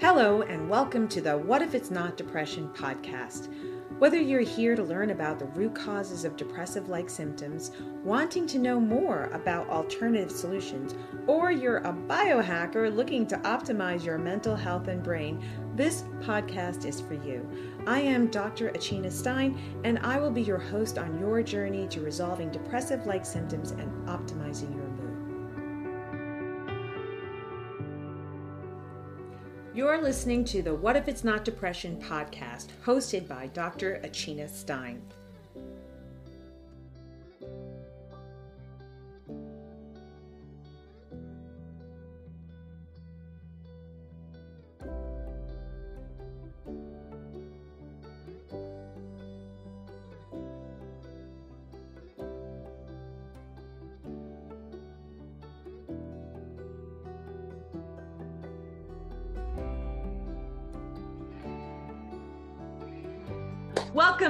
Hello, and welcome to the What If It's Not Depression podcast. Whether you're here to learn about the root causes of depressive like symptoms, wanting to know more about alternative solutions, or you're a biohacker looking to optimize your mental health and brain, this podcast is for you. I am Dr. Achina Stein, and I will be your host on your journey to resolving depressive like symptoms and optimizing your You're listening to the What If It's Not Depression podcast, hosted by Dr. Achina Stein.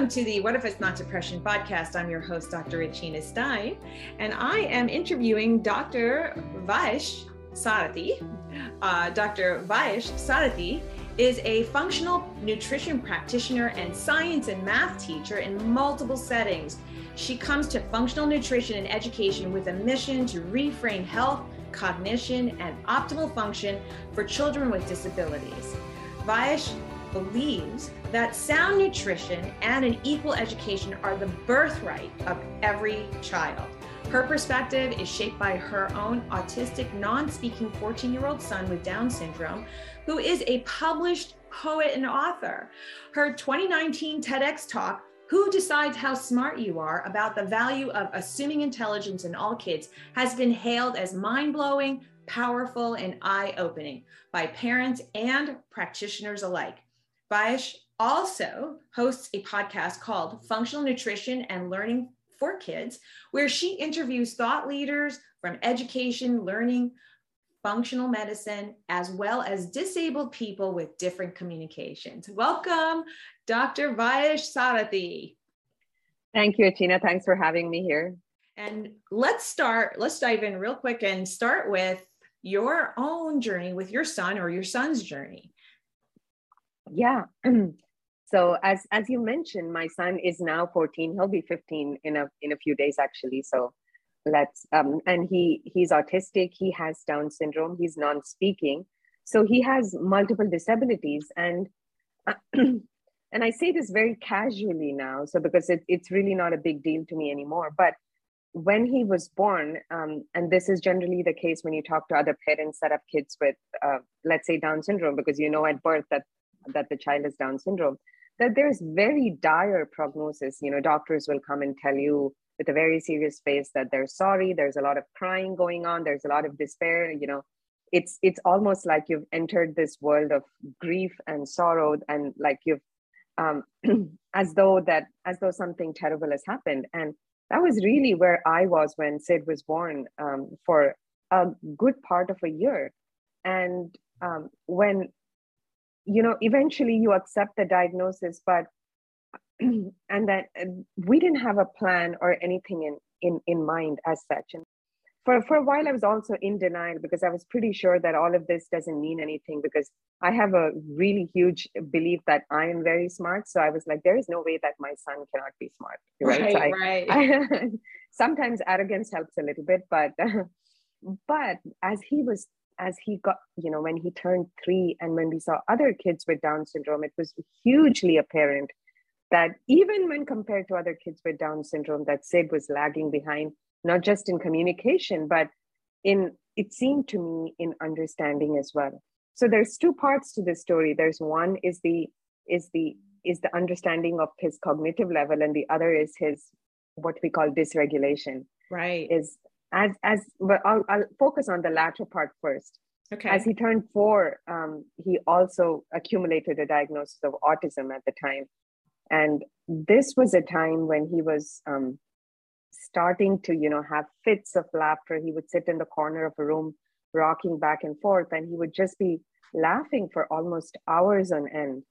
Welcome to the What If It's Not Depression podcast. I'm your host, Dr. Achina Stein, and I am interviewing Dr. Vaish Sarathy. Uh, Dr. Vaish Sarathy is a functional nutrition practitioner and science and math teacher in multiple settings. She comes to functional nutrition and education with a mission to reframe health, cognition, and optimal function for children with disabilities. Vaish believes that sound nutrition and an equal education are the birthright of every child. Her perspective is shaped by her own autistic, non speaking 14 year old son with Down syndrome, who is a published poet and author. Her 2019 TEDx talk, Who Decides How Smart You Are, about the value of assuming intelligence in all kids, has been hailed as mind blowing, powerful, and eye opening by parents and practitioners alike. Vaish also hosts a podcast called Functional Nutrition and Learning for Kids, where she interviews thought leaders from education, learning, functional medicine, as well as disabled people with different communications. Welcome, Dr. Vaish Sarathy. Thank you, Achina. Thanks for having me here. And let's start, let's dive in real quick and start with your own journey with your son or your son's journey. Yeah. so as as you mentioned, my son is now 14. He'll be 15 in a in a few days actually. So let's um and he he's autistic, he has Down syndrome, he's non-speaking. So he has multiple disabilities and and I say this very casually now, so because it, it's really not a big deal to me anymore. But when he was born, um, and this is generally the case when you talk to other parents that have kids with, uh, let's say, Down syndrome, because you know at birth that that the child has Down syndrome, that there's very dire prognosis. You know, doctors will come and tell you with a very serious face that they're sorry. There's a lot of crying going on. There's a lot of despair. You know, it's it's almost like you've entered this world of grief and sorrow, and like you've um, as though that as though something terrible has happened. And that was really where I was when Sid was born um, for a good part of a year. And um, when you know eventually you accept the diagnosis but and that we didn't have a plan or anything in in in mind as such. And for for a while i was also in denial because i was pretty sure that all of this doesn't mean anything because i have a really huge belief that i am very smart. So i was like there is no way that my son cannot be smart. Right. Right, so I, right. I, sometimes arrogance helps a little bit but but as he was as he got, you know, when he turned three and when we saw other kids with Down syndrome, it was hugely apparent that even when compared to other kids with Down syndrome, that Sid was lagging behind, not just in communication, but in, it seemed to me, in understanding as well. So there's two parts to this story. There's one is the, is the, is the understanding of his cognitive level and the other is his what we call dysregulation right is as as but I'll, I'll focus on the latter part first. Okay. As he turned four um, he also accumulated a diagnosis of autism at the time. And this was a time when he was um, starting to you know have fits of laughter. He would sit in the corner of a room rocking back and forth and he would just be laughing for almost hours on end.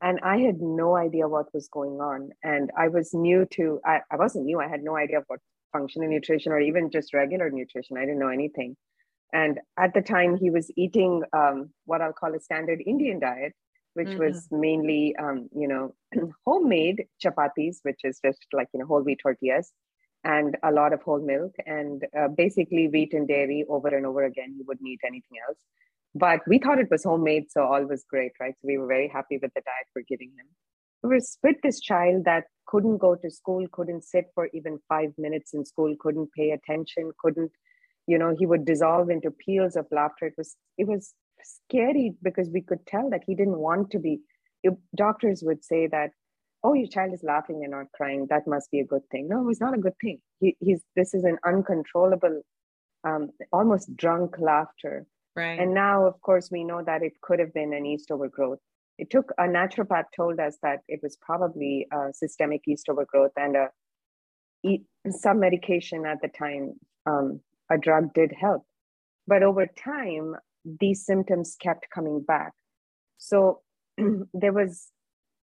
And i had no idea what was going on. And i was new to i, I wasn't new. I had no idea what functional nutrition or even just regular nutrition. I didn't know anything. And at the time, he was eating um, what I'll call a standard Indian diet, which mm-hmm. was mainly, um, you know, homemade chapatis, which is just like, you know, whole wheat tortillas and a lot of whole milk and uh, basically wheat and dairy over and over again. He wouldn't eat anything else. But we thought it was homemade, so all was great, right? So we were very happy with the diet we're giving him. We were with this child that couldn't go to school, couldn't sit for even five minutes in school, couldn't pay attention, couldn't, you know, he would dissolve into peals of laughter. It was it was scary because we could tell that he didn't want to be. Doctors would say that, oh, your child is laughing and not crying. That must be a good thing. No, it's not a good thing. He, he's this is an uncontrollable, um, almost drunk laughter. Right. And now, of course, we know that it could have been an yeast overgrowth it took a naturopath told us that it was probably a systemic yeast overgrowth and a some medication at the time um, a drug did help. But over time these symptoms kept coming back. So there was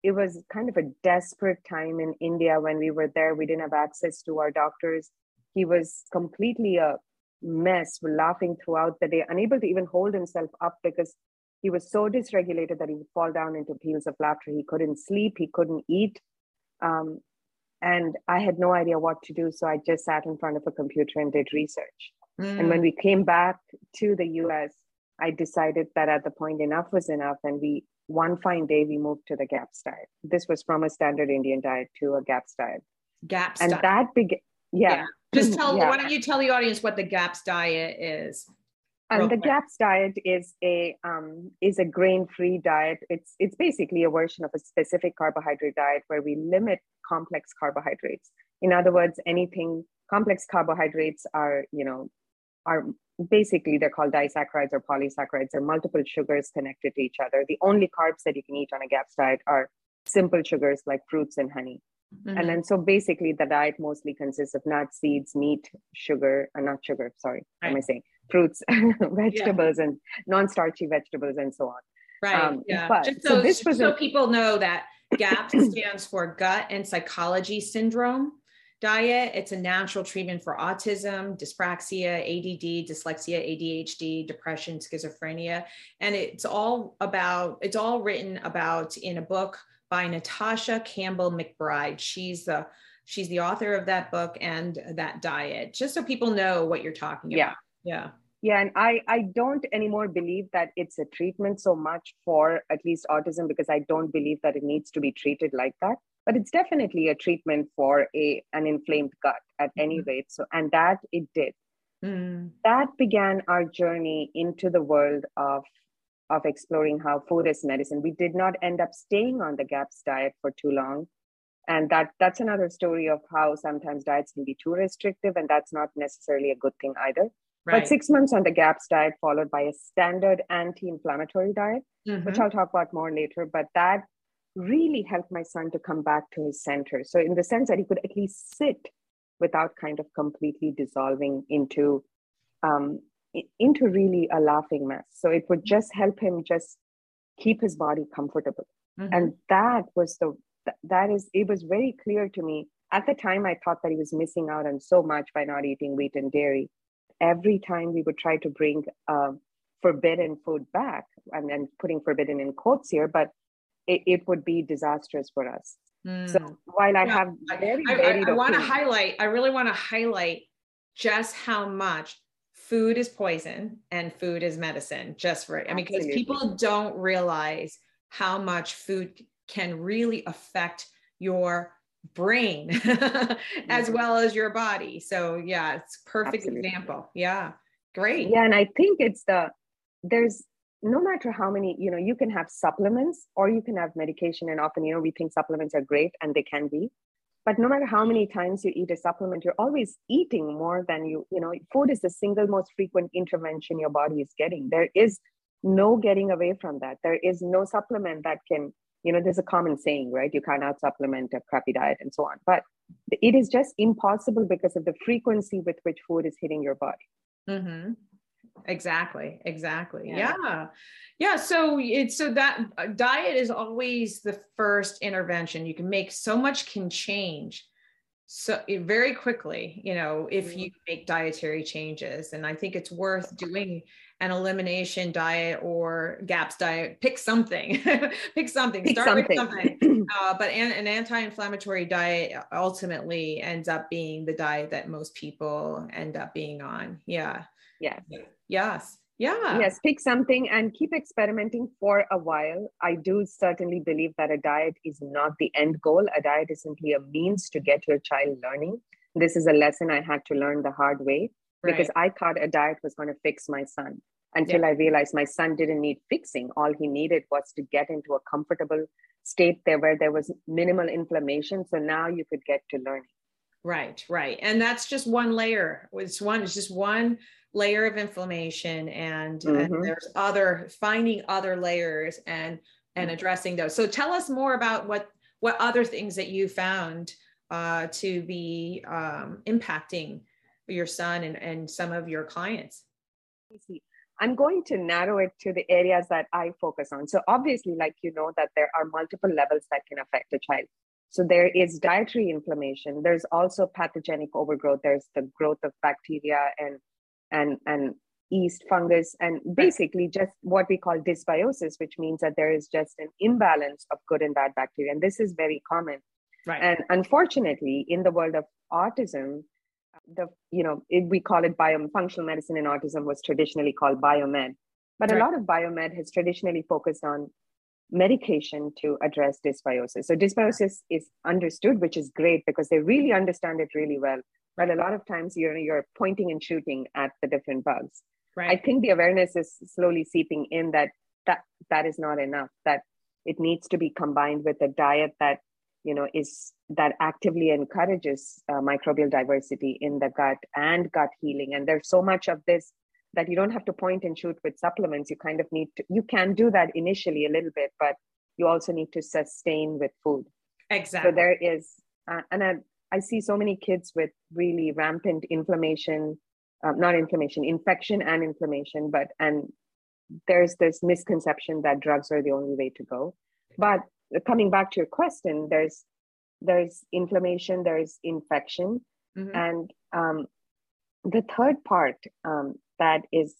it was kind of a desperate time in india when we were there. We didn't have access to our doctors. He was completely a mess laughing throughout the day unable to even hold himself up because he was so dysregulated that he would fall down into peals of laughter. He couldn't sleep, he couldn't eat. Um, and I had no idea what to do. So I just sat in front of a computer and did research. Mm. And when we came back to the US, I decided that at the point enough was enough. And we, one fine day, we moved to the GAPS diet. This was from a standard Indian diet to a GAPS diet. GAPS and diet. that began, yeah. yeah. Just tell, yeah. why don't you tell the audience what the GAPS diet is? And the GAPS diet is a um, is a grain free diet. It's it's basically a version of a specific carbohydrate diet where we limit complex carbohydrates. In other words, anything complex carbohydrates are you know are basically they're called disaccharides or polysaccharides. They're multiple sugars connected to each other. The only carbs that you can eat on a GAPS diet are simple sugars like fruits and honey. Mm-hmm. And then so basically the diet mostly consists of nuts, seeds, meat, sugar, uh, not sugar, sorry, right. am I saying? Fruits, vegetables, yeah. and non-starchy vegetables, and so on. Right. Um, yeah. But, just so, so this was so a, people know that GAPS stands for gut and psychology syndrome diet. It's a natural treatment for autism, dyspraxia, ADD, dyslexia, ADHD, depression, schizophrenia. And it's all about, it's all written about in a book by Natasha Campbell McBride. She's the she's the author of that book and that diet, just so people know what you're talking about. Yeah. Yeah. And I, I don't anymore believe that it's a treatment so much for at least autism because I don't believe that it needs to be treated like that. But it's definitely a treatment for a an inflamed gut at mm-hmm. any rate. So and that it did. Mm. That began our journey into the world of of exploring how food is medicine. We did not end up staying on the GAPS diet for too long. And that that's another story of how sometimes diets can be too restrictive, and that's not necessarily a good thing either. Right. But six months on the GAPS diet, followed by a standard anti-inflammatory diet, mm-hmm. which I'll talk about more later. But that really helped my son to come back to his center. So in the sense that he could at least sit without kind of completely dissolving into um, into really a laughing mess. So it would just help him just keep his body comfortable. Mm-hmm. And that was the, that is, it was very clear to me. At the time, I thought that he was missing out on so much by not eating wheat and dairy. Every time we would try to bring uh, forbidden food back, and then putting forbidden in quotes here, but it, it would be disastrous for us. Mm. So while I yeah. have very, I, I, I want to highlight, I really want to highlight just how much food is poison and food is medicine just for i mean because people don't realize how much food can really affect your brain as mm-hmm. well as your body. So yeah it's perfect Absolutely. example. Yeah great. Yeah and i think it's the there's no matter how many you know you can have supplements or you can have medication and often you know we think supplements are great and they can be but no matter how many times you eat a supplement you're always eating more than you you know food is the single most frequent intervention your body is getting. There is no getting away from that. There is no supplement that can you know there's a common saying right? You can't supplement a crappy diet and so on. But it is just impossible because of the frequency with which food is hitting your body. Mm-hmm. Exactly exactly. Yeah. yeah. Yeah so it's so that uh, diet is always the first intervention. You can make so much can change so very quickly you know if you make dietary changes. And i think it's worth doing an elimination diet or gaps diet. Pick something pick something pick start something. with something. uh, but an, an, anti-inflammatory diet ultimately ends up being the diet that most people end up being on. Yeah. Yeah yes. Yeah. Yes pick something and keep experimenting for a while. I do certainly believe that a diet is not the end goal. A diet is simply a means to get your child learning. This is a lesson i had to learn the hard way right. because i thought a diet was going to fix my son until yeah. i realized my son didn't need fixing all he needed was to get into a comfortable state there where there was minimal inflammation so now you could get to learning right right and that's just one layer it's one it's just one layer of inflammation and, mm-hmm. and there's other finding other layers and and mm. addressing those so tell us more about what what other things that you found uh, to be um, impacting your son and, and some of your clients? I'm going to narrow it to the areas that i focus on. So obviously like you know that there are multiple levels that can affect a child. So there is dietary inflammation. There's also pathogenic overgrowth. There's the growth of bacteria and and and yeast fungus and basically just what we call dysbiosis which means that there is just an imbalance of good and bad bacteria. And this is very common. Right. And unfortunately in the world of autism the you know it, we call it bio functional medicine in autism was traditionally called biomed. But right. a lot of biomed has traditionally focused on medication to address dysbiosis. So dysbiosis is understood which is great because they really understand it really well. But a lot of times you're you're pointing and shooting at the different bugs. Right. i think the awareness is slowly seeping in that that that is not enough that it needs to be combined with a diet that you know is that actively encourages uh, microbial diversity in the gut and gut healing. And there's so much of this that you don't have to point and shoot with supplements. You kind of need to you can do that initially a little bit but you also need to sustain with food. Exactly. so there is uh, and I, I see so many kids with really rampant inflammation, uh, not inflammation, infection and inflammation, but and there's this misconception that drugs are the only way to go. But coming back to your question, there's there's inflammation, there's infection, mm-hmm. and um, the third part um, that is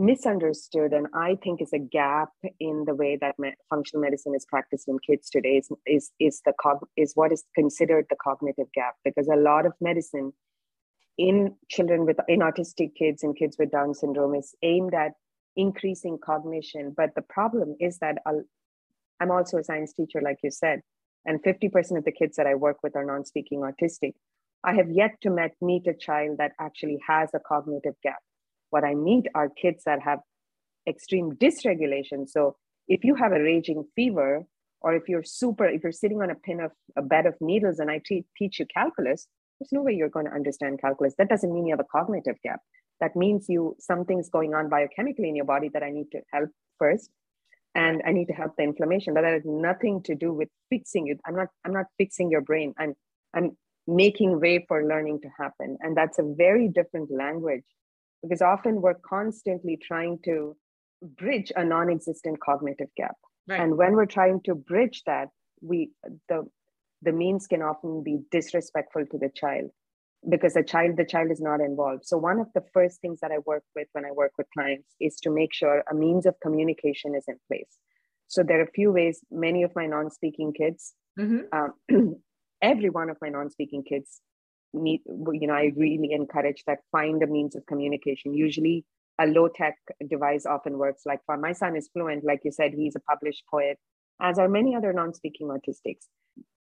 misunderstood and i think is a gap in the way that me- functional medicine is practiced in kids today is, is, is the cog- is what is considered the cognitive gap. Because a lot of medicine in children with in autistic kids and kids with down syndrome is aimed at increasing cognition. But the problem is that i'm also a science teacher like you said and 50% of the kids that i work with are non-speaking autistic i have yet to met, meet a child that actually has a cognitive gap what I meet are kids that have extreme dysregulation. So if you have a raging fever, or if you're super, if you're sitting on a pin of a bed of needles and I te- teach you calculus, there's no way you're going to understand calculus. That doesn't mean you have a cognitive gap. That means you something's going on biochemically in your body that I need to help first. And I need to help the inflammation, but that has nothing to do with fixing it. I'm not, I'm not fixing your brain. I'm I'm making way for learning to happen. And that's a very different language because often we're constantly trying to bridge a non-existent cognitive gap right. and when we're trying to bridge that we the the means can often be disrespectful to the child because the child the child is not involved so one of the first things that i work with when i work with clients is to make sure a means of communication is in place so there are a few ways many of my non-speaking kids mm-hmm. um, every one of my non-speaking kids need, you know, I really encourage that find a means of communication. Usually a low tech device often works. Like for my son is fluent, like you said, he's a published poet, as are many other non speaking autistics.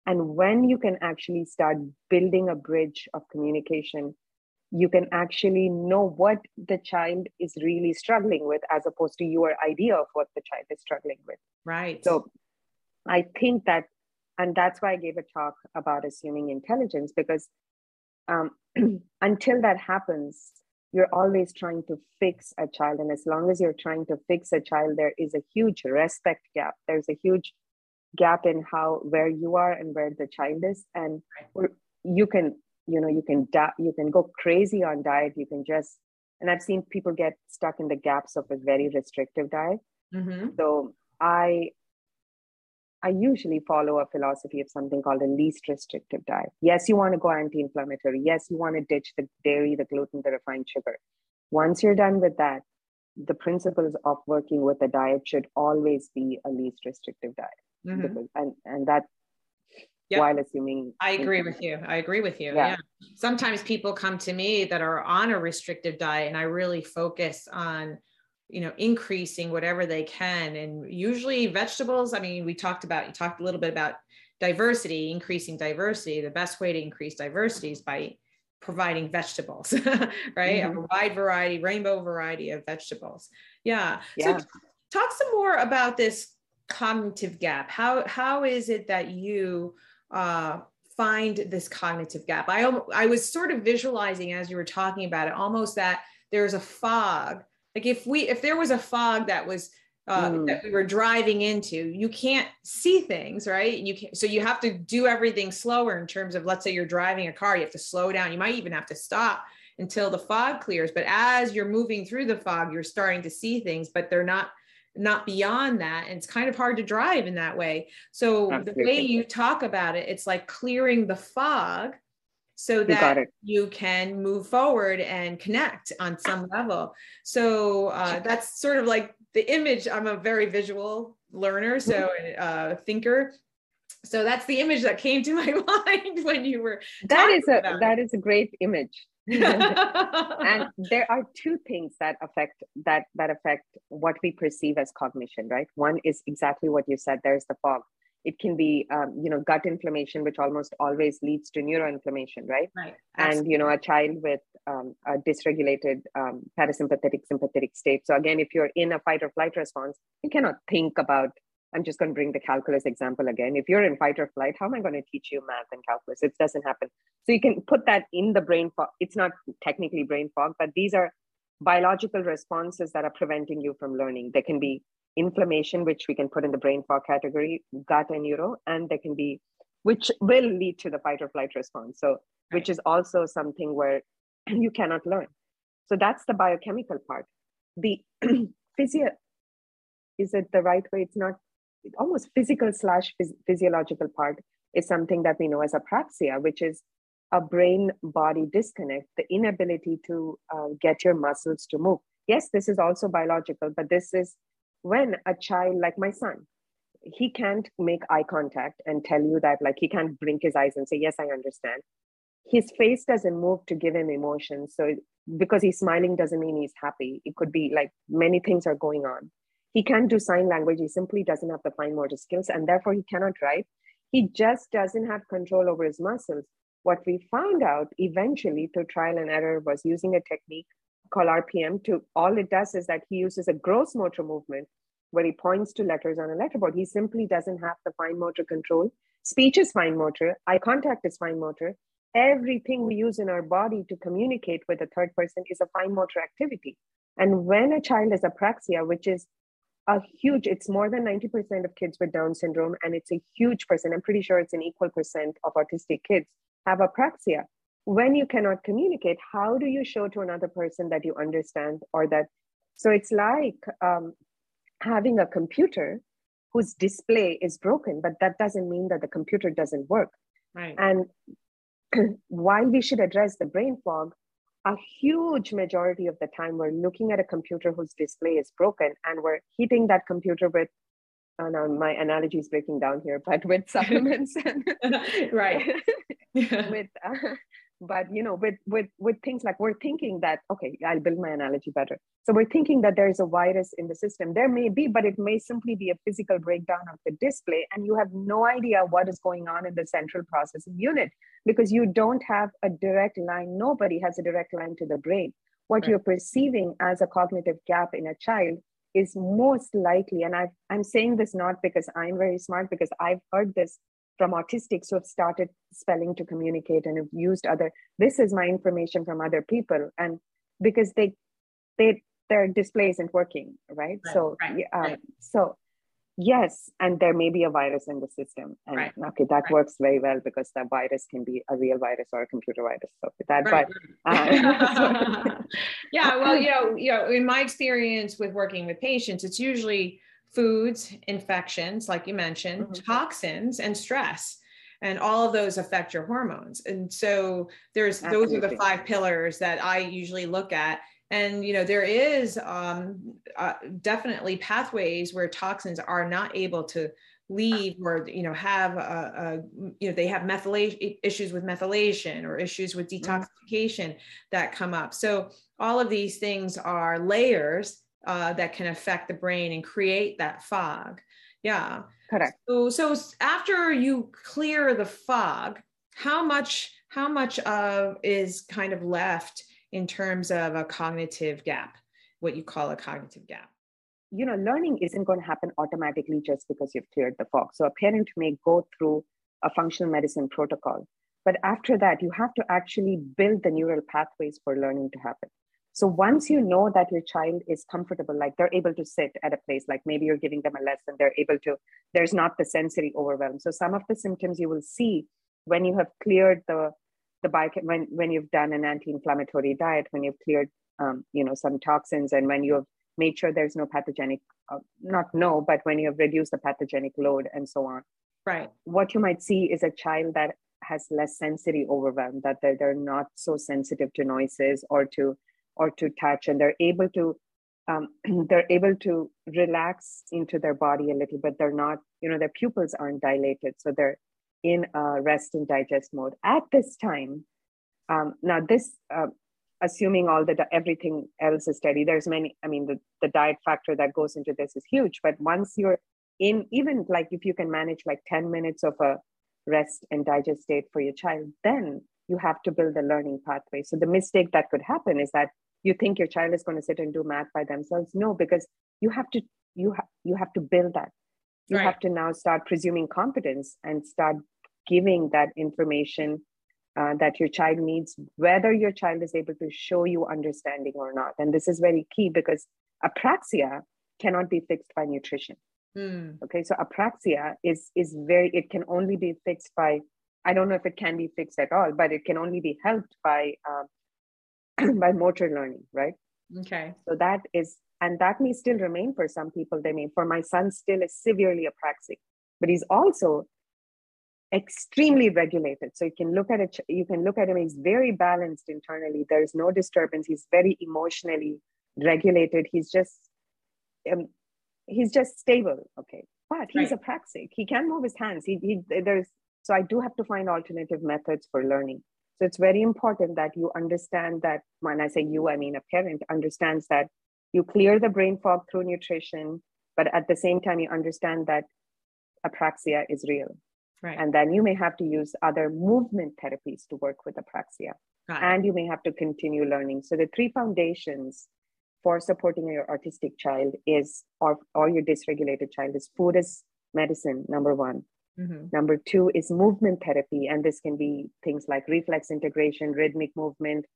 And when you can actually start building a bridge of communication, you can actually know what the child is really struggling with as opposed to your idea of what the child is struggling with. Right. So I think that, and that's why I gave a talk about assuming intelligence because um, until that happens you're always trying to fix a child and as long as you're trying to fix a child there is a huge respect gap there's a huge gap in how where you are and where the child is and you can you know you can di- you can go crazy on diet you can just and i've seen people get stuck in the gaps of a very restrictive diet mm-hmm. so i I usually follow a philosophy of something called a least restrictive diet. Yes, you want to go anti inflammatory. Yes, you want to ditch the dairy, the gluten, the refined sugar. Once you're done with that, the principles of working with a diet should always be a least restrictive diet. Mm-hmm. And, and that Yep. while assuming i agree with you i agree with you yeah. yeah. sometimes people come to me that are on a restrictive diet and i really focus on you know increasing whatever they can and usually vegetables i mean we talked about you talked a little bit about diversity increasing diversity the best way to increase diversity is by providing vegetables right mm-hmm. a wide variety rainbow variety of vegetables yeah. yeah so talk some more about this cognitive gap how how is it that you uh find this cognitive gap i i was sort of visualizing as you were talking about it almost that there's a fog like if we if there was a fog that was uh, mm. that we were driving into, you can't see things, right? And you can't, so you have to do everything slower in terms of, let's say you're driving a car, you have to slow down. You might even have to stop until the fog clears. But as you're moving through the fog, you're starting to see things, but they're not not beyond that and it's kind of hard to drive in that way so Absolutely. the way you talk about it it's like clearing the fog so that you, you, can move forward and connect on some level. So uh, that's sort of like the image. I'm a very visual learner, so uh, thinker. So that's the image that came to my mind when you were. That is a that is a great image. and there are two things that affect that that affect what we perceive as cognition right? One is exactly what you said there's the fog. It can be um, you know gut inflammation which almost always leads to neuroinflammation right? Right. Absolutely. and you know a child with um, a dysregulated um, parasympathetic sympathetic state. So again if you're in a fight or flight response you cannot think about i'm just going to bring the calculus example again if you're in fight or flight how am i going to teach you math and calculus it doesn't happen so you can put that in the brain fog it's not technically brain fog but these are biological responses that are preventing you from learning they can be inflammation, which we can put in the brain fog category, gut and neuro, and there can be, which will lead to the fight or flight response. So, which is also something where you cannot learn. So that's the biochemical part. The physio, is it the right way? It's not almost physical slash phys- physiological part is something that we know as apraxia, which is a brain body disconnect, the inability to uh, get your muscles to move. Yes, this is also biological, but this is when a child like my son he can't make eye contact and tell you that like he can't blink his eyes and say yes i understand. His face doesn't move to give him emotion so because he's smiling doesn't mean he's happy. It could be like many things are going on he can't do sign language he simply doesn't have the fine motor skills and therefore he cannot write he just doesn't have control over his muscles what we found out eventually through trial and error was using a technique called RPM to all it does is that he uses a gross motor movement where he points to letters on a letterboard. He simply doesn't have the fine motor control. Speech is fine motor, eye contact is fine motor. Everything we use in our body to communicate with a third person is a fine motor activity. And when a child has apraxia, which is a huge, it's more than 90% of kids with Down syndrome, and it's a huge percent. I'm pretty sure it's an equal percent of autistic kids have apraxia when you cannot communicate how do you show to another person that you understand or that so it's like um, having a computer whose display is broken but that doesn't mean that the computer doesn't work right. and while we should address the brain fog a huge majority of the time we're looking at a computer whose display is broken and we're hitting that computer with oh no, my analogy is breaking down here, but with supplements and right. with uh, but you know with with with things like we're thinking that okay i'll build my analogy better. So we're thinking that there is a virus in the system. There may be but it may simply be a physical breakdown of the display and you have no idea what is going on in the central processing unit because you don't have a direct line. Nobody has a direct line to the brain. What right. you're perceiving as a cognitive gap in a child is most likely and i i'm saying this not because i'm very smart because i've heard this from autistics who have started spelling to communicate and have used other this is my information from other people. And because they they their display isn't working right, right so right, um, right. so yes and there may be a virus in the system. And okay that works very well because that virus can be a real virus or a computer virus. So that but uh, yeah well you know you know in my experience with working with patients it's usually foods, infections, like you mentioned, mm-hmm. toxins, and stress. And all of those affect your hormones. And so there's Absolutely. those are the five pillars that I usually look at. And you know there is um, uh, definitely pathways where toxins are not able to leave or you know have a, a, you know they have methylation issues with methylation or issues with mm-hmm. detoxification mm. that come up so all of these things are layers uh, that can affect the brain and create that fog. Yeah. Correct. So, so after you clear the fog, how much how much of is kind of left in terms of a cognitive gap, what you call a cognitive gap? You know, learning isn't going to happen automatically just because you've cleared the fog. So a parent may go through a functional medicine protocol, but after that, you have to actually build the neural pathways for learning to happen. So once you know that your child is comfortable, like they're able to sit at a place, like maybe you're giving them a lesson, they're able to, there's not the sensory overwhelm. So some of the symptoms you will see when you have cleared the the bio, when when you've done an anti-inflammatory diet, when you've cleared um, you know some toxins, and when you have made sure there's no pathogenic, uh, not no, but when you have reduced the pathogenic load and so on. Right. What you might see is a child that has less sensory overwhelm, that they're, they're not so sensitive to noises or to or to touch and they're able to um, they're able to relax into their body a little but they're not you know their pupils aren't dilated so they're in a rest and digest mode. At this time um, now this uh, assuming all the everything else is steady there's many i mean the, the diet factor that goes into this is huge but once you're in even like if you can manage like 10 minutes of a rest and digest state for your child then you have to build a learning pathway. So the mistake that could happen is that you think your child is going to sit and do math by themselves no because you have to you have you have to build that you right. have to now start presuming competence and start giving that information uh, that your child needs whether your child is able to show you understanding or not and this is very key because apraxia cannot be fixed by nutrition mm. okay so apraxia is is very it can only be fixed by i don't know if it can be fixed at all but it can only be helped by um, by motor learning, right? Okay. So that is, and that may still remain for some people. They may, for my son, still is severely apraxic, but he's also extremely regulated. So you can look at it, you can look at him, he's very balanced internally. There's no disturbance. He's very emotionally regulated. He's just, um, he's just stable. Okay. But he's right. apraxic. He can move his hands. He, he, there's, so I do have to find alternative methods for learning. So it's very important that you understand that when I say you, I mean a parent understands that you clear the brain fog through nutrition, but at the same time, you understand that apraxia is real. Right. And then you may have to use other movement therapies to work with apraxia. Right. And you may have to continue learning. So the three foundations for supporting your autistic child is, or, or your dysregulated child is food is medicine, number one. Mm-hmm. Number two is movement therapy. And this can be things like reflex integration, rhythmic movement,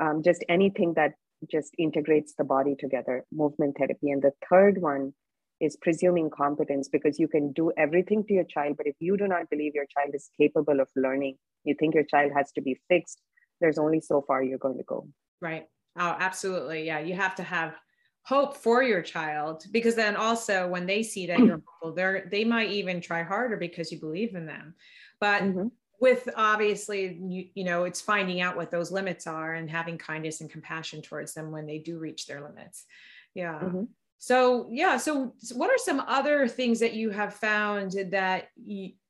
um, just anything that just integrates the body together, movement therapy. And the third one is presuming competence because you can do everything to your child, but if you do not believe your child is capable of learning, you think your child has to be fixed, there's only so far you're going to go. Right. Oh, absolutely. Yeah. You have to have hope for your child because then also when they see that you're hopeful they're they might even try harder because you believe in them. But mm-hmm. with obviously you, you know it's finding out what those limits are and having kindness and compassion towards them when they do reach their limits. Yeah. Mm-hmm. so yeah so what are some other things that you have found that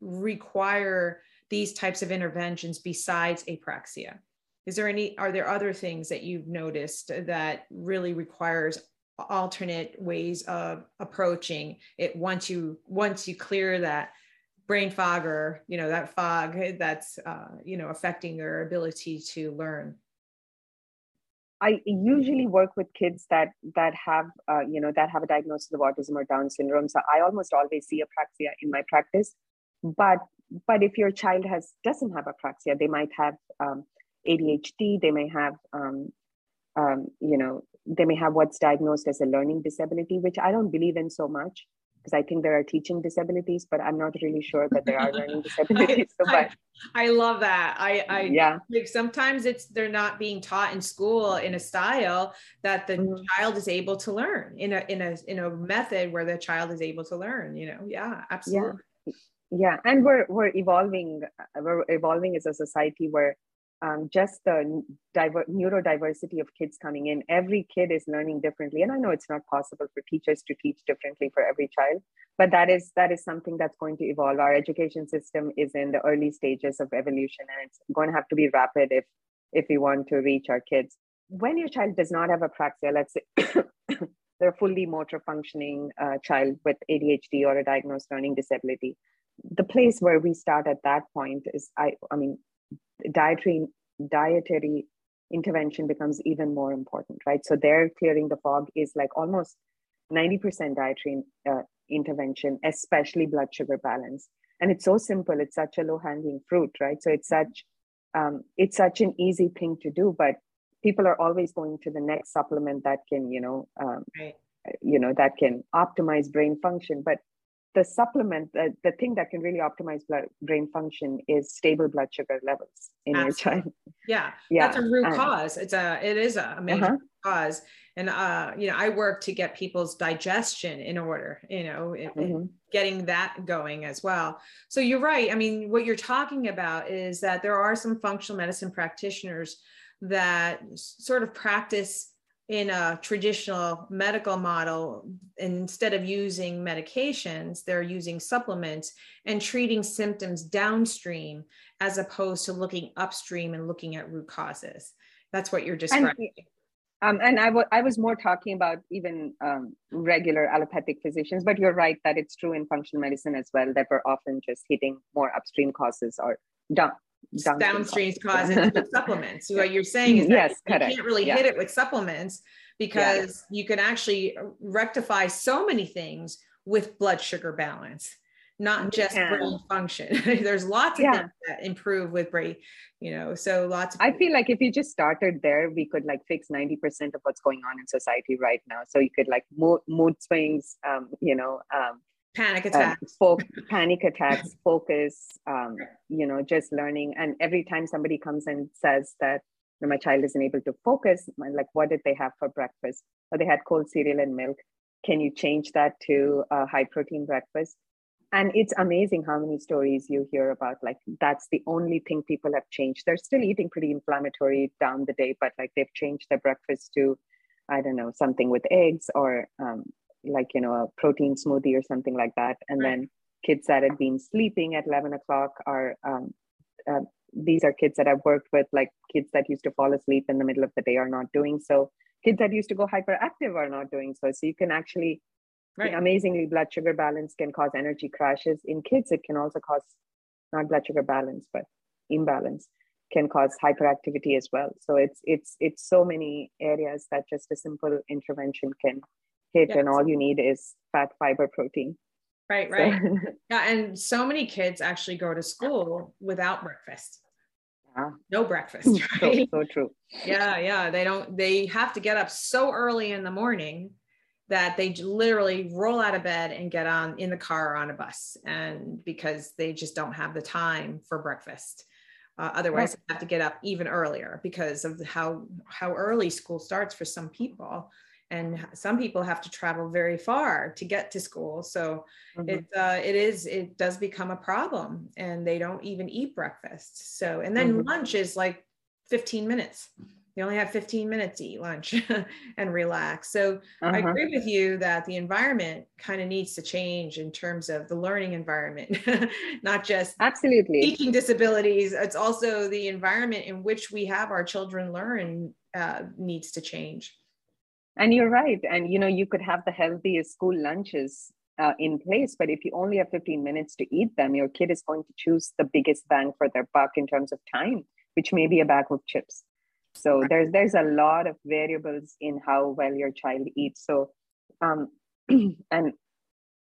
require these types of interventions besides apraxia? Is there any are there other things that you've noticed that really requires alternate ways of approaching it once you once you clear that brain fog or you know that fog that's uh, you know affecting their ability to learn. I usually work with kids that that have uh, you know that have a diagnosis of autism or down syndrome. So i almost always see apraxia in my practice. But but if your child has doesn't have apraxia they might have um, adhd they may have um, um, you know, they may have what's diagnosed as a learning disability, which I don't believe in so much. because I think there are teaching disabilities, but I'm not really sure that there are learning disabilities. So, I, I love that. I, I yeah. Like sometimes it's they're not being taught in school in a style that the mm-hmm. child is able to learn in a in a in a method where the child is able to learn. You know, yeah, absolutely. Yeah, yeah. and we're we're evolving. We're evolving as a society where um, just the diver- neurodiversity of kids coming in. Every kid is learning differently, and I know it's not possible for teachers to teach differently for every child, but that is that is something that's going to evolve. Our education system is in the early stages of evolution, and it's going to have to be rapid if if we want to reach our kids. When your child does not have apraxia, let's say they're a fully motor functioning uh, child with ADHD or a diagnosed learning disability, the place where we start at that point is I I mean dietary dietary intervention becomes even more important, right? So there, clearing the fog is like almost 90% dietary uh, intervention, especially blood sugar balance. And it's so simple. It's such a low hanging fruit, right? So it's such um, it's such an easy thing to do, but people are always going to the next supplement that can, you know, um, right. you know, that can optimize brain function. But the supplement, the, the thing that can really optimize blood, brain function is stable blood sugar levels in Absolutely. your child. Yeah, yeah, that's a root and, cause. It's a, it is a major uh-huh. cause. And uh, you know, I work to get people's digestion in order. You know, mm-hmm. getting that going as well. So you're right. I mean, what you're talking about is that there are some functional medicine practitioners that sort of practice in a traditional medical model, instead of using medications, they're using supplements and treating symptoms downstream as opposed to looking upstream and looking at root causes. That's what you're describing. And, um, and I, w- I was more talking about even um, regular allopathic physicians, but you're right that it's true in functional medicine as well, that we're often just hitting more upstream causes or down, downstream, causes with supplements. So what you're saying is that yes, you correct. can't really yeah. hit it with supplements because yeah. you can actually rectify so many things with blood sugar balance not just brain function. There's lots of yeah. things that improve with brain, you know. So lots. I feel like if you just started there, we could like fix ninety percent of what's going on in society right now. So you could like mood, mood swings, um, you know, um, panic attacks, uh, fo- panic attacks, focus, um, you know, just learning. And every time somebody comes and says that you know, my child isn't able to focus, like what did they have for breakfast? Or they had cold cereal and milk. Can you change that to a high protein breakfast? And it's amazing how many stories you hear about like that's the only thing people have changed. They're still eating pretty inflammatory down the day, but like they've changed their breakfast to, I don't know, something with eggs or um, like you know a protein smoothie or something like that. And right. then kids that had been sleeping at 11 o'clock are um, uh, these are kids that i've worked with like kids that used to fall asleep in the middle of the day are not doing so. Kids that used to go hyperactive are not doing so. So you can actually right. amazingly blood sugar balance can cause energy crashes. In kids it can also cause not blood sugar balance but imbalance can cause hyperactivity as well. So it's it's it's so many areas that just a simple intervention can hit yes. and all you need is fat fiber protein right right so. yeah and so many kids actually go to school without breakfast yeah. no breakfast right? so, so true yeah yeah they don't they have to get up so early in the morning that they literally roll out of bed and get on in the car or on a bus and because they just don't have the time for breakfast uh, otherwise right. they have to get up even earlier because of how how early school starts for some people and some people have to travel very far to get to school. So mm-hmm. it uh, it is it does become a problem and they don't even eat breakfast. So and then mm-hmm. lunch is like 15 minutes. You only have 15 minutes to eat lunch and relax. So uh-huh. i agree with you that the environment kind of needs to change in terms of the learning environment not just absolutely. teaching disabilities. It's also the environment in which we have our children learn uh, needs to change and you're right. And you know, you could have the healthiest school lunches uh, in place, but if you only have 15 minutes to eat them, your kid is going to choose the biggest bang for their buck in terms of time, which may be a bag of chips. So there's there's a lot of variables in how well your child eats. So um and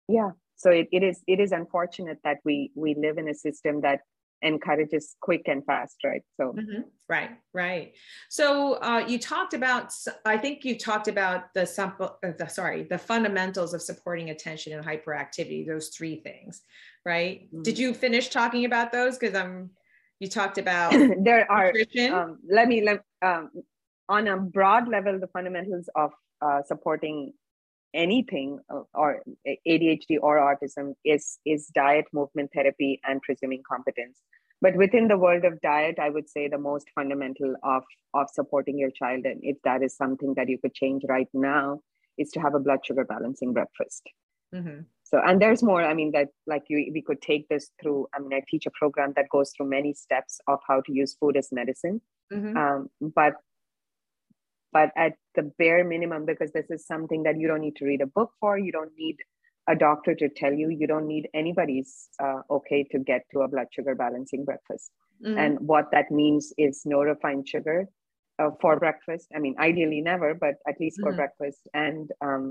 yeah, so it, it is it is unfortunate that we we live in a system that encourages quick and fast, right? So, mm-hmm. right, right. So uh, you talked about, I think you talked about the, sample, uh, the sorry, the fundamentals of supporting attention and hyperactivity. Those three things, right? Mm-hmm. Did you finish talking about those? Because I'm. You talked about there are. Um, let me let um, on a broad level the fundamentals of uh, supporting anything uh, or ADHD or autism is is diet, movement therapy, and presuming competence. But within the world of diet, I would say the most fundamental of of supporting your child, and if that is something that you could change right now, is to have a blood sugar balancing breakfast. Mm-hmm. So, and there's more. I mean, that like you, we could take this through. I mean, I teach a program that goes through many steps of how to use food as medicine. Mm-hmm. Um, but but at the bare minimum because this is something that you don't need to read a book for you don't need a doctor to tell you you don't need anybody's uh, okay to get to a blood sugar balancing breakfast. Mm-hmm. and what that means is no refined sugar uh, for breakfast. I mean ideally never but at least for mm-hmm. breakfast. And um,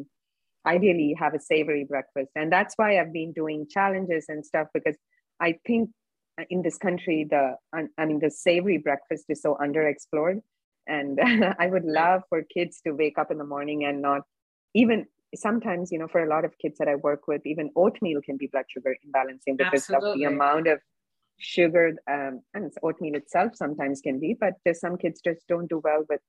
ideally have a savory breakfast. And that's why i've been doing challenges and stuff because i think in this country the i mean the savory breakfast is so underexplored and i would love for kids to wake up in the morning and not even sometimes you know for a lot of kids that i work with even oatmeal can be blood sugar imbalancing because Absolutely. of the amount of sugar um, and oatmeal itself sometimes can be but there's some kids just don't do well with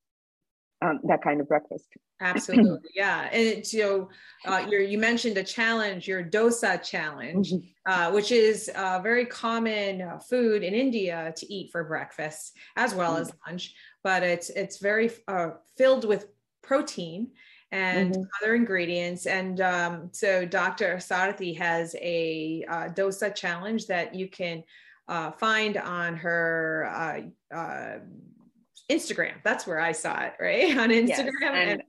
um, that kind of breakfast. Absolutely, yeah. And it's you know, uh, you mentioned a challenge, your dosa challenge, mm-hmm. uh, which is a very common uh, food in India to eat for breakfast as well mm-hmm. as lunch but it's it's very uh, filled with protein and mm-hmm. other ingredients. And um, so Dr. Sarathy has a uh, dosa challenge that you can uh, find on her uh, uh, Instagram. That's where I saw it, right? On Instagram. Yes. And,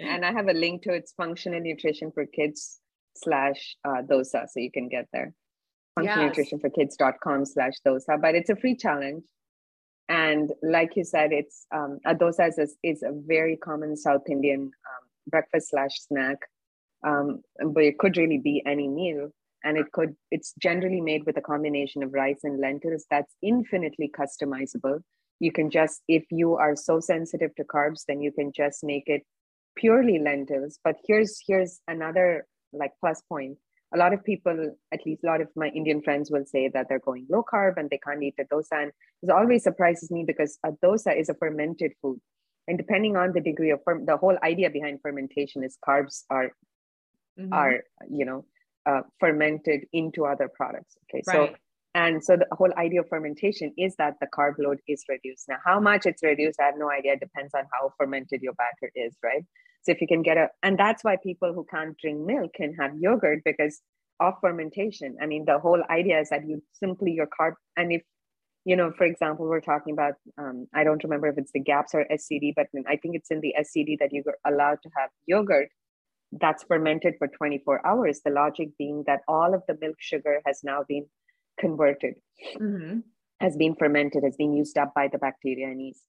and, and, I have a link to its functional nutrition for kids slash uh, dosa. So you can get there. Functional yes. nutrition for kids.com slash dosa. But it's a free challenge. And like you said, it's um, is a, is a very common South Indian um, breakfast slash snack, um, but it could really be any meal. And it could it's generally made with a combination of rice and lentils that's infinitely customizable. You can just if you are so sensitive to carbs, then you can just make it purely lentils. But here's here's another like plus point a lot of people, at least a lot of my Indian friends, will say that they're going low carb and they can't eat a dosa. And it always surprises me because a dosa is a fermented food. And depending on the degree of the whole idea behind fermentation is carbs are mm-hmm. are you know uh, fermented into other products. Okay, right. so and so the whole idea of fermentation is that the carb load is reduced. Now, how much it's reduced, I have no idea. It depends on how fermented your batter is, right? So if you can get a, and that's why people who can't drink milk can have yogurt because of fermentation. I mean, the whole idea is that you simply your carb, and if, you know, for example, we're talking about, um, I don't remember if it's the GAPS or SCD, but I think it's in the SCD that you're allowed to have yogurt that's fermented for 24 hours. The logic being that all of the milk sugar has now been converted, mm-hmm. has been fermented, has been used up by the bacteria and yeast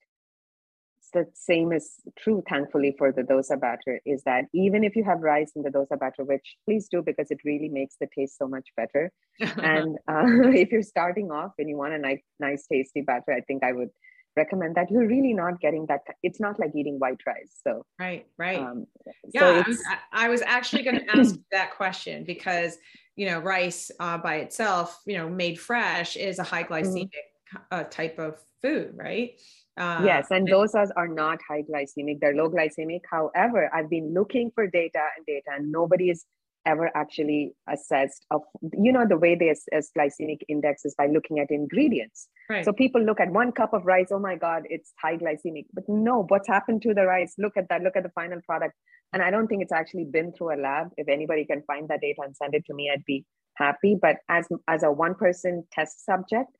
the same is true, thankfully, for the dosa batter is that even if you have rice in the dosa batter, which please do because it really makes the taste so much better. and uh, if you're starting off and you want a nice, nice, tasty batter, I think I would recommend that. You're really not getting that. It's not like eating white rice. So, right, right. Um, yeah, so I, was, I was actually going to ask that question because, you know, rice uh, by itself, you know, made fresh is a high glycemic mm-hmm. uh, type of food, right? Uh, yes, and those are not high glycemic, they're low glycemic. However, I've been looking for data and data, and nobody is ever actually assessed of you know the way they assess glycemic index is by looking at ingredients. Right. so people look at one cup of rice oh my god it's high glycemic. But no what's happened to the rice? Look at that look at the final product. And i don't think it's actually been through a lab. If anybody can find that data and send it to me i'd be happy. But as as a one person test subject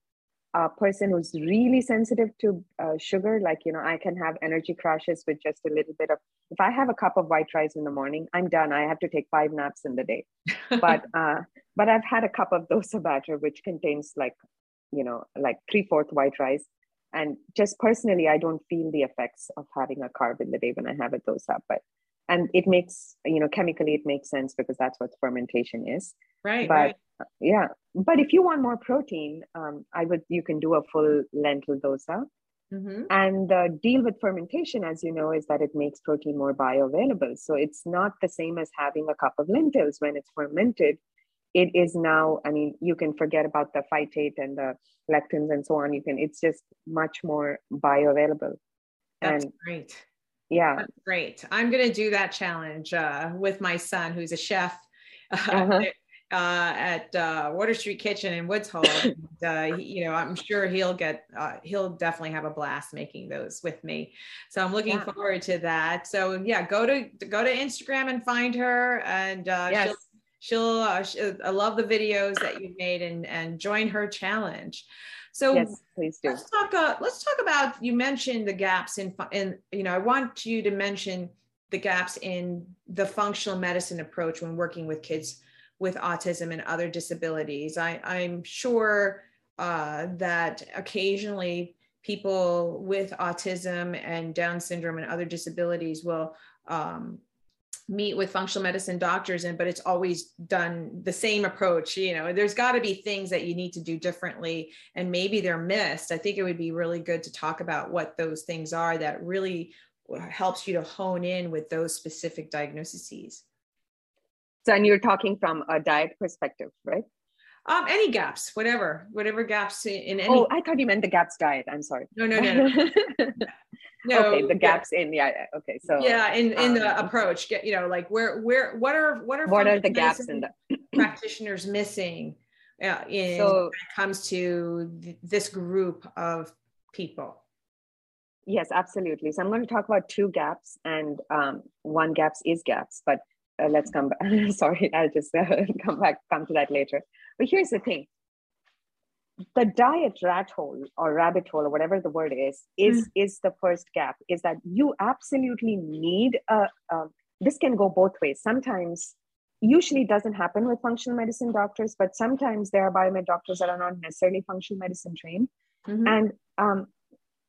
a person who's really sensitive to uh, sugar, like, you know, I can have energy crashes with just a little bit of, if I have a cup of white rice in the morning, I'm done. I have to take five naps in the day. but, uh, but I've had a cup of dosa batter, which contains like, you know, like three fourth white rice. And just personally, I don't feel the effects of having a carb in the day when I have a dosa. But and it makes you know chemically it makes sense because that's what fermentation is. Right but right. yeah. But if you want more protein um, i would you can do a full lentil dosa. Mm-hmm. and the deal with fermentation as you know is that it makes protein more bioavailable. So it's not the same as having a cup of lentils. When it's fermented it is now i mean you can forget about the phytate and the lectins and so on. You can it's just much more bioavailable. That's and great yeah that's great i'm going to do that challenge uh, with my son who's a chef uh-huh. uh, at uh, Water Street Kitchen in Woods Hole. and, uh, he, you know, I'm sure he'll get, uh, he'll definitely have a blast making those with me. So I'm looking yeah. forward to that. So yeah, go to go to Instagram and find her, and uh, yes. she'll she'll, uh, she'll I love the videos that you've made and and join her challenge. So yes, please do. Let's talk. Uh, let's talk about. You mentioned the gaps in, in. You know, I want you to mention the gaps in the functional medicine approach when working with kids with autism and other disabilities. I, I'm sure uh, that occasionally people with autism and Down syndrome and other disabilities will um, meet with functional medicine doctors and but it's always done the same approach you know there's got to be things that you need to do differently and maybe they're missed. I think it would be really good to talk about what those things are that really helps you to hone in with those specific diagnoses. So and you're talking from a diet perspective right? Um any gaps whatever whatever gaps in any oh i thought you meant the gaps diet i'm sorry. No no no, no. no okay the gaps yeah. in yeah okay so yeah in in um, the approach get you know like where where what are what are what are the gaps in the practitioners missing uh, in so, when it comes to th- this group of people? Yes absolutely. So i'm going to talk about two gaps and um, one gaps is gaps but uh, let's come back sorry i'll just uh, come back come to that later. But here's the thing the diet rat hole or rabbit hole or whatever the word is is mm. is the first gap is that you absolutely need a, a this can go both ways sometimes usually doesn't happen with functional medicine doctors but sometimes there are biomed doctors that are not necessarily functional medicine trained mm-hmm. and um,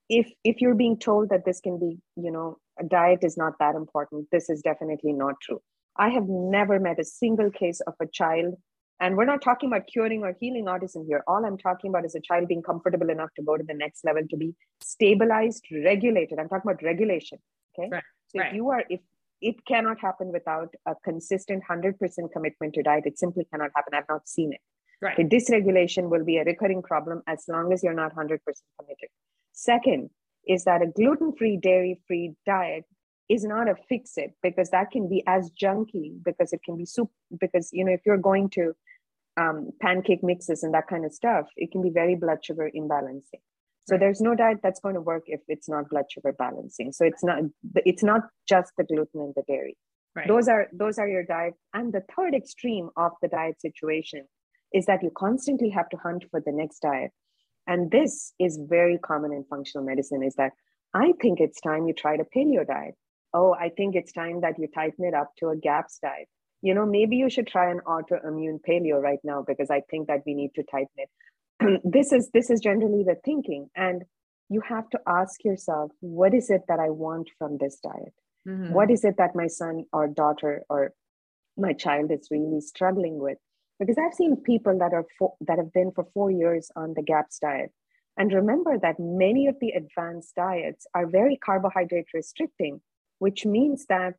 if if you're being told that this can be you know a diet is not that important this is definitely not true i have never met a single case of a child and we're not talking about curing or healing autism here. All I'm talking about is a child being comfortable enough to go to the next level to be stabilized, regulated. I'm talking about regulation. Okay. Right. So right. if you are, if it cannot happen without a consistent 100% commitment to diet, it simply cannot happen. I've not seen it. Right. The dysregulation will be a recurring problem as long as you're not 100% committed. Second is that a gluten free, dairy free diet is not a fix it because that can be as junky because it can be soup because you know if you're going to um, pancake mixes and that kind of stuff, it can be very blood sugar imbalancing. So there's no diet that's going to work if it's not blood sugar balancing. So it's not it's not just the gluten and the dairy. Right. Those are those are your diet. And the third extreme of the diet situation is that you constantly have to hunt for the next diet. And this is very common in functional medicine. Is that I think it's time you tried a paleo diet. Oh, I think it's time that you tighten it up to a GAPS diet you know, maybe you should try an autoimmune paleo right now because I think that we need to tighten it. this is this is generally the thinking, and you have to ask yourself, what is it that I want from this diet? Mm-hmm. What is it that my son or daughter or my child is really struggling with? Because I've seen people that are that have been for four years on the GAPS diet, and remember that many of the advanced diets are very carbohydrate restricting, which means that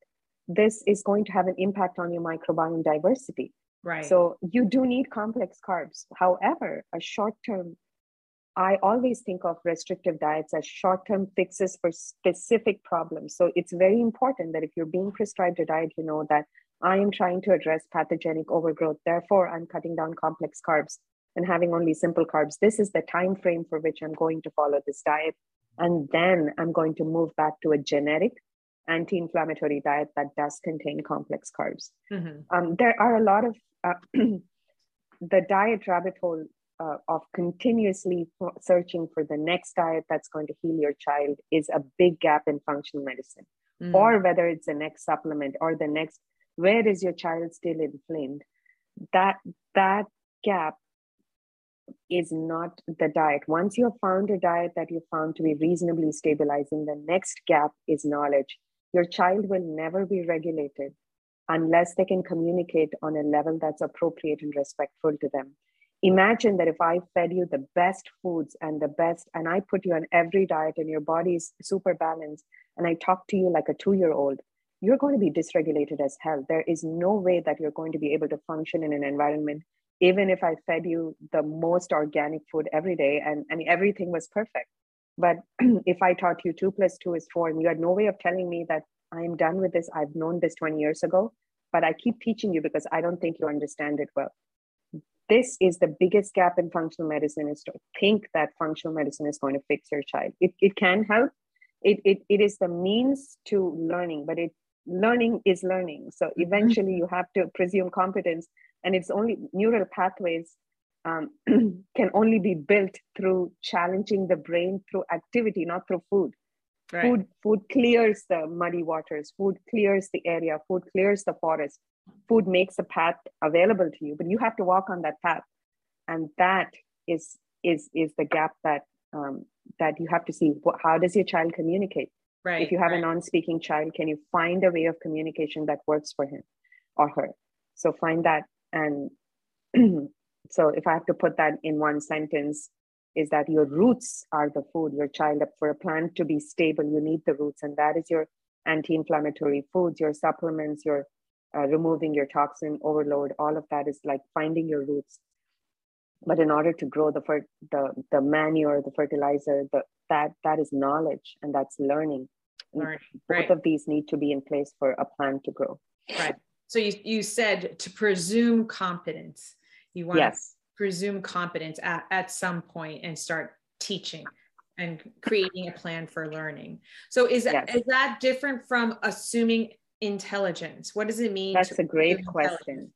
this is going to have an impact on your microbiome diversity. Right. So you do need complex carbs. However, a short term, I always think of restrictive diets as short term fixes for specific problems. So it's very important that if you're being prescribed a diet, you know that I am trying to address pathogenic overgrowth. Therefore, I'm cutting down complex carbs and having only simple carbs. This is the time frame for which I'm going to follow this diet. And then I'm going to move back to a genetic anti-inflammatory diet that does contain complex carbs. Mm-hmm. Um, there are a lot of uh, the diet rabbit hole uh, of continuously searching for the next diet that's going to heal your child is a big gap in functional medicine. Mm-hmm. Or whether it's the next supplement or the next, where is your child still inflamed? That that gap is not the diet. Once you have found a diet that you found to be reasonably stabilizing, the next gap is knowledge your child will never be regulated unless they can communicate on a level that's appropriate and respectful to them. Imagine that if I fed you the best foods and the best, and I put you on every diet and your body is super balanced, and I talk to you like a two year old, you're going to be dysregulated as hell. There is no way that you're going to be able to function in an environment, even if I fed you the most organic food every day and, and everything was perfect. But if I taught you two plus two is four, and you had no way of telling me that I'm done with this, I've known this 20 years ago, but I keep teaching you because I don't think you understand it well. This is the biggest gap in functional medicine is to think that functional medicine is going to fix your child. It, it can help. It, it, it is the means to learning, but it learning is learning. So mm-hmm. eventually you have to presume competence, and it's only neural pathways um, can only be built through challenging the brain through activity, not through food. Right. Food, food clears the muddy waters. Food clears the area. Food clears the forest. Food makes a path available to you, but you have to walk on that path, and that is is is the gap that um, that you have to see. How does your child communicate? Right. If you have right. a non-speaking child, can you find a way of communication that works for him or her? So find that. And so if I have to put that in one sentence, is that your roots are the food. Your child, up for a plant to be stable, you need the roots, and that is your anti-inflammatory foods, your supplements, your uh, removing your toxin overload. All of that is like finding your roots. But in order to grow the the the manure, the fertilizer, the that that is knowledge and that's learning. learning. Both right. of these need to be in place for a plant to grow. Right. So you, you said to presume competence. You want yes. to presume competence at, at some point and start teaching and creating a plan for learning. So is that yes. is that different from assuming intelligence? What does it mean? That's a great question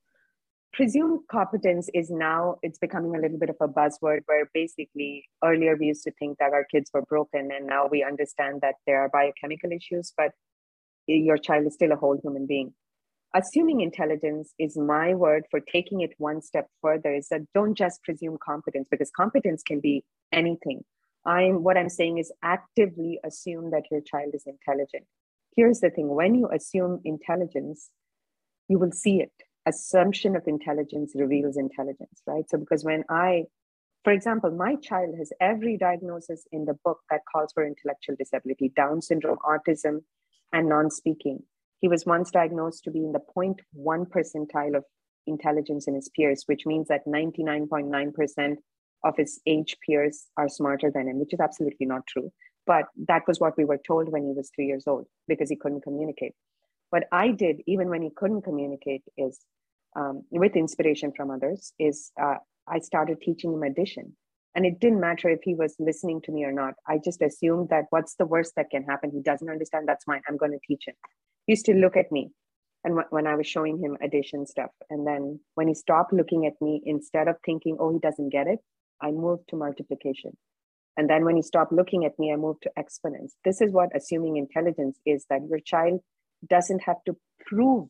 presumed competence is now it's becoming a little bit of a buzzword where basically earlier we used to think that our kids were broken and now we understand that there are biochemical issues but your child is still a whole human being assuming intelligence is my word for taking it one step further is that don't just presume competence because competence can be anything i'm what i'm saying is actively assume that your child is intelligent here's the thing when you assume intelligence you will see it assumption of intelligence reveals intelligence, right? So, because when I, for example, my child has every diagnosis in the book that calls for intellectual disability Down syndrome, autism, and non speaking. He was once diagnosed to be in the 0.1 percentile of intelligence in his peers, which means that 99.9% of his age peers are smarter than him, which is absolutely not true. But that was what we were told when he was three years old because he couldn't communicate. What I did, even when he couldn't communicate, is um, with inspiration from others is uh, I started teaching him addition. And it didn't matter if he was listening to me or not. I just assumed that what's the worst that can happen? He doesn't understand. That's fine. I'm going to teach him. He used to look at me and w- when I was showing him addition stuff. And then when he stopped looking at me, instead of thinking, oh, he doesn't get it, I moved to multiplication. And then when he stopped looking at me, I moved to exponents. This is what assuming intelligence is that your child doesn't have to prove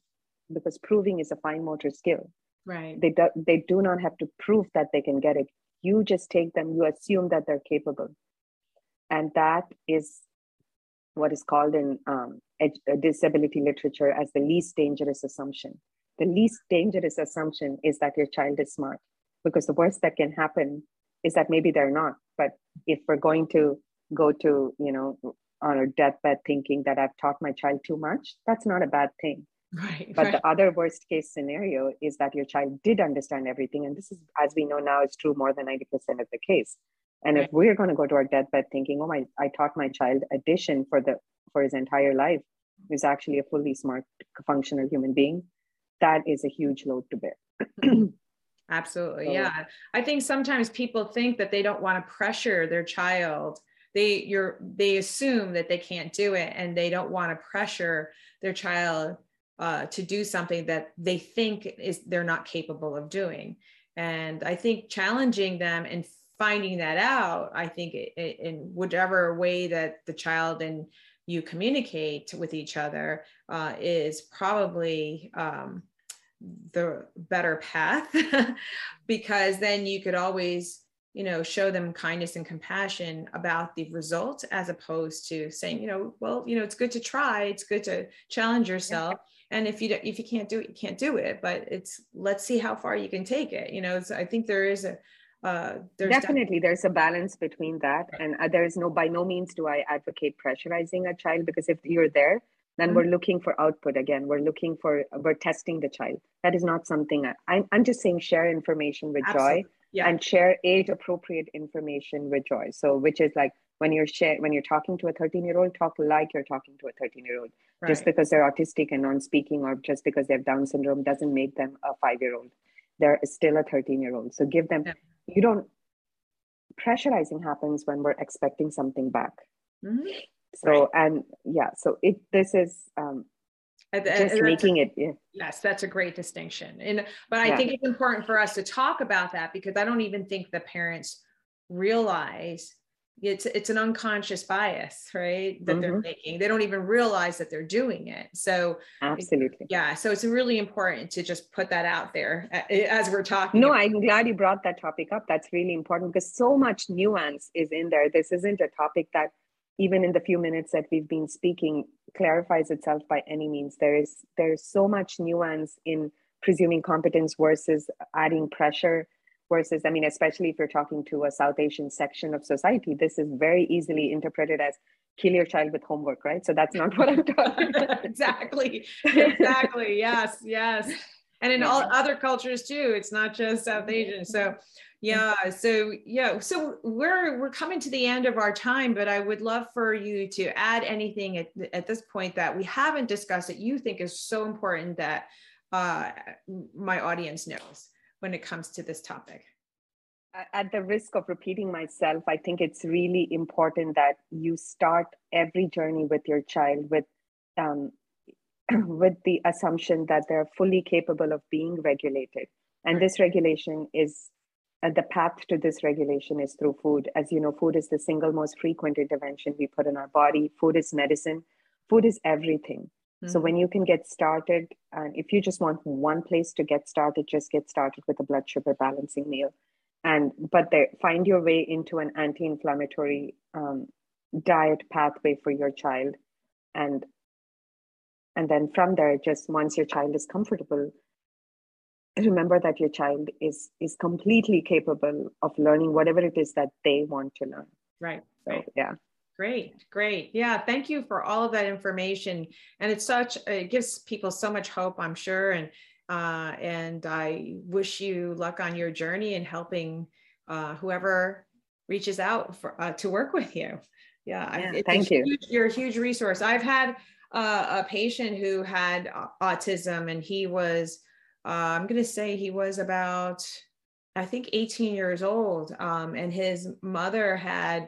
because proving is a fine motor skill. Right. They do, they do not have to prove that they can get it. You just take them, you assume that they're capable. And that is what is called in um, Uh, disability literature as the least dangerous assumption. The least dangerous assumption is that your child is smart, because the worst that can happen is that maybe they're not. But if we're going to go to, you know, on a deathbed thinking that I've taught my child too much, that's not a bad thing. Right. But right. the other worst case scenario is that your child did understand everything. And this is, as we know now, is true more than 90% of the case. And if we're going to go to our deathbed thinking, oh my, I taught my child addition for the for his entire life, is actually a fully smart, functional human being, that is a huge load to bear. Absolutely. So, yeah. I think sometimes people think that they don't want to pressure their child. They you're they assume that they can't do it and they don't want to pressure their child uh, to do something that they think is they're not capable of doing and i think challenging them and finding that out i think in whatever way that the child and you communicate with each other uh, is probably um, the better path because then you could always you know show them kindness and compassion about the result as opposed to saying you know well you know it's good to try it's good to challenge yourself. And if you don't, if you can't do it you can't do it but it's let's see how far you can take it. You know so i think there is a uh, there's definitely there's a balance between that and uh, there is no by no means do i advocate pressurizing a child because if you're there then mm-hmm. we're looking for output again we're looking for we're testing the child that is not something I, I'm, I'm just saying share information with Absolutely. joy yeah. and share age appropriate information with joy so which is like when you're share when you're talking to a 13 year old talk like you're talking to a 13 year old right. just because they're autistic and non-speaking or just because they have down syndrome doesn't make them a five year old they're still a 13 year old so give them yeah. You don't pressurizing happens when we're expecting something back mm-hmm. so right. and yeah so it this is um just making it yeah. yes that's a great distinction and but i yeah. think it's important for us to talk about that because i don't even think the parents realize it's it's an unconscious bias right that mm-hmm. they're making. They don't even realize that they're doing it. So absolutely. yeah so it's really important to just put that out there as we're talking no i'm glad you brought that topic up. That's really important because so much nuance is in there. This isn't a topic that even in the few minutes that we've been speaking clarifies itself by any means. There is there's so much nuance in presuming competence versus adding pressure versus i mean especially if you're talking to a south asian section of society this is very easily interpreted as kill your child with homework right? So that's not what i'm talking about. Exactly. Exactly. Yes yes. And in all other cultures too it's not just south asian. So yeah so yeah so we're we're coming to the end of our time but i would love for you to add anything at, at this point that we haven't discussed that you think is so important that uh, my audience knows when it comes to this topic at the risk of repeating myself i think it's really important that you start every journey with your child with um, with the assumption that they're fully capable of being regulated and this regulation is uh, the path to this regulation is through food. As you know, food is the single most frequent intervention we put in our body. Food is medicine. Food is everything. Mm-hmm. So when you can get started, and if you just want one place to get started, just get started with a blood sugar balancing meal. And but there, find your way into an anti-inflammatory um, diet pathway for your child, and and then from there, just once your child is comfortable, remember that your child is is completely capable of learning whatever it is that they want to learn right so right. yeah great great. Yeah thank you for all of that information. And it's such it gives people so much hope i'm sure. And uh, and i wish you luck on your journey in helping uh, whoever reaches out for uh, to work with you. Yeah, yeah thank you. huge, you're a huge resource. I've had uh, a patient who had autism and he was uh, I'm going to say he was about, I think, 18 years old. Um, and his mother had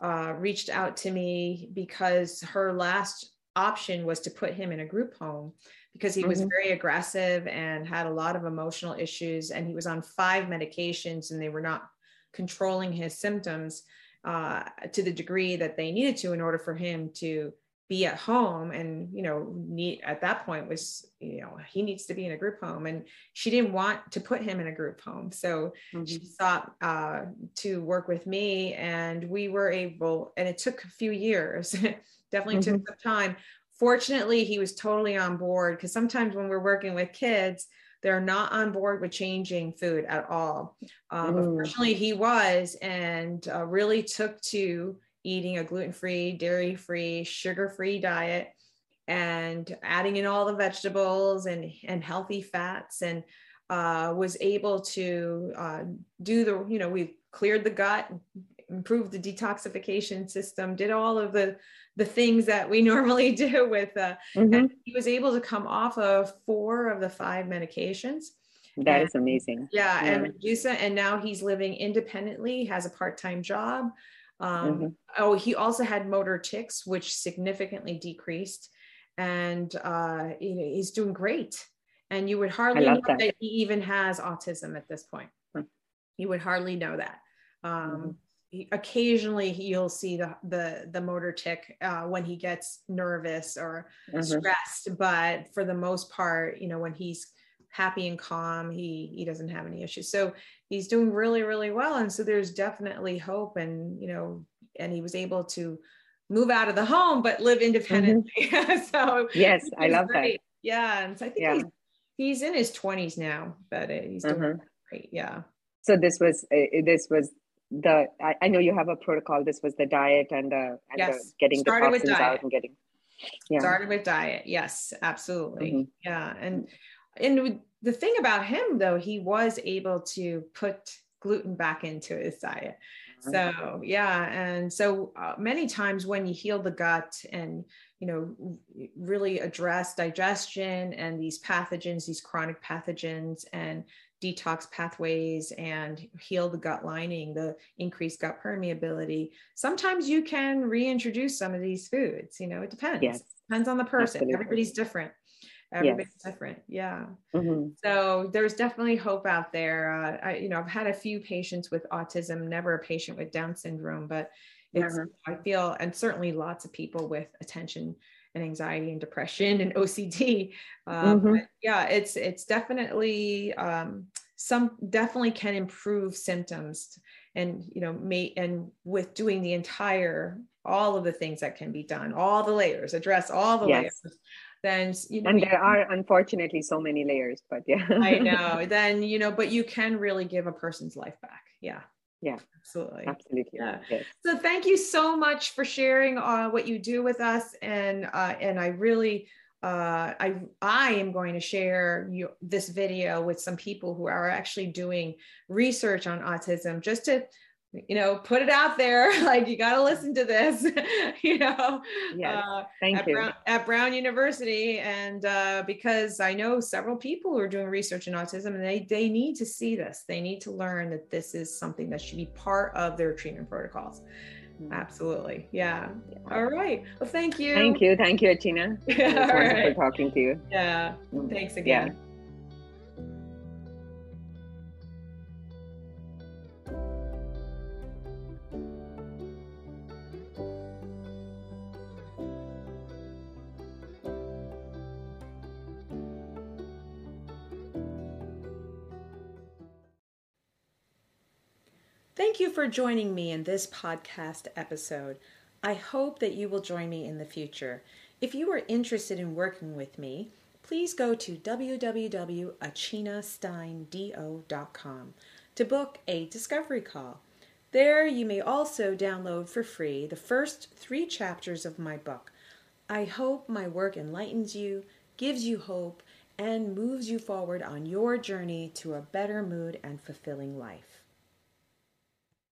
uh, reached out to me because her last option was to put him in a group home because he mm-hmm. was very aggressive and had a lot of emotional issues. And he was on five medications and they were not controlling his symptoms uh, to the degree that they needed to in order for him to be at home and you know need at that point was you know he needs to be in a group home and she didn't want to put him in a group home so mm-hmm. she sought uh, to work with me and we were able and it took a few years definitely mm-hmm. took some time fortunately he was totally on board because sometimes when we're working with kids they're not on board with changing food at all um, mm. fortunately he was and uh, really took to eating a gluten-free, dairy-free, sugar-free diet and adding in all the vegetables and, and healthy fats and uh, was able to uh, do the, you know, we cleared the gut, improved the detoxification system, did all of the the things that we normally do with uh, mm-hmm. and he was able to come off of four of the five medications. That and, is amazing. Yeah, yeah. and Medusa, and now he's living independently, has a part-time job. Um, mm-hmm. Oh, he also had motor tics, which significantly decreased, and uh, you know, he's doing great. And you would hardly know that. that. he even has autism at this point. Mm-hmm. You would hardly know that. Um, mm-hmm. he, occasionally, you'll see the the the motor tic uh, when he gets nervous or mm-hmm. stressed, but for the most part, you know, when he's happy and calm. He he doesn't have any issues. So he's doing really really well, and so there's definitely hope. And you know, and he was able to move out of the home but live independently. Mm-hmm. so yes, I love great. that. Yeah, and so I think yeah. he's, he's in his 20s now, but uh, he's doing uh-huh. great. Yeah. So this was uh, this was the I, I, know you have a protocol. This was the diet and the, and yes. the getting Started the toxins out and getting yeah. Started with diet. Yes, absolutely. Mm-hmm. Yeah. And and the thing about him though, he was able to put gluten back into his diet. So yeah, and so uh, many times when you heal the gut and you know really address digestion and these pathogens, these chronic pathogens, and detox pathways and heal the gut lining, the increased gut permeability. Sometimes you can reintroduce some of these foods. You know, it depends. Yes. Depends on the person. Absolutely. Everybody's different. Everybody's yes. different. Yeah. Mm-hmm. So there's definitely hope out there. Uh, I, you know, I've had a few patients with autism, never a patient with Down syndrome, but it's. I feel, and certainly lots of people with attention and anxiety and depression and OCD. Um, mm-hmm. Yeah, it's it's definitely um, some definitely can improve symptoms, and you know, may and with doing the entire all of the things that can be done, all the layers, address all the yes. layers. Then you know, and there are unfortunately so many layers, but yeah, I know. Then you know, but you can really give a person's life back. Yeah yeah absolutely absolutely yeah yes. so thank you so much for sharing uh, what you do with us and uh, and i really uh, I, I am going to share you, this video with some people who are actually doing research on autism just to you know, put it out there. Like you got to listen to this, you know, yes, uh, thank at you. Brown, at Brown University. And uh, because I know several people who are doing research in autism and they, they need to see this, they need to learn that this is something that should be part of their treatment protocols. Mm-hmm. Absolutely. Yeah. yeah. All right. Well, thank you. Thank you. Thank you, Tina. It was wonderful right. talking to you. Yeah. Mm. Thanks again. Yeah. Thank you for joining me in this podcast episode. I hope that you will join me in the future. If you are interested in working with me, please go to www.achinasteindo.com to book a discovery call. There, you may also download for free the first three chapters of my book. I hope my work enlightens you, gives you hope, and moves you forward on your journey to a better mood and fulfilling life.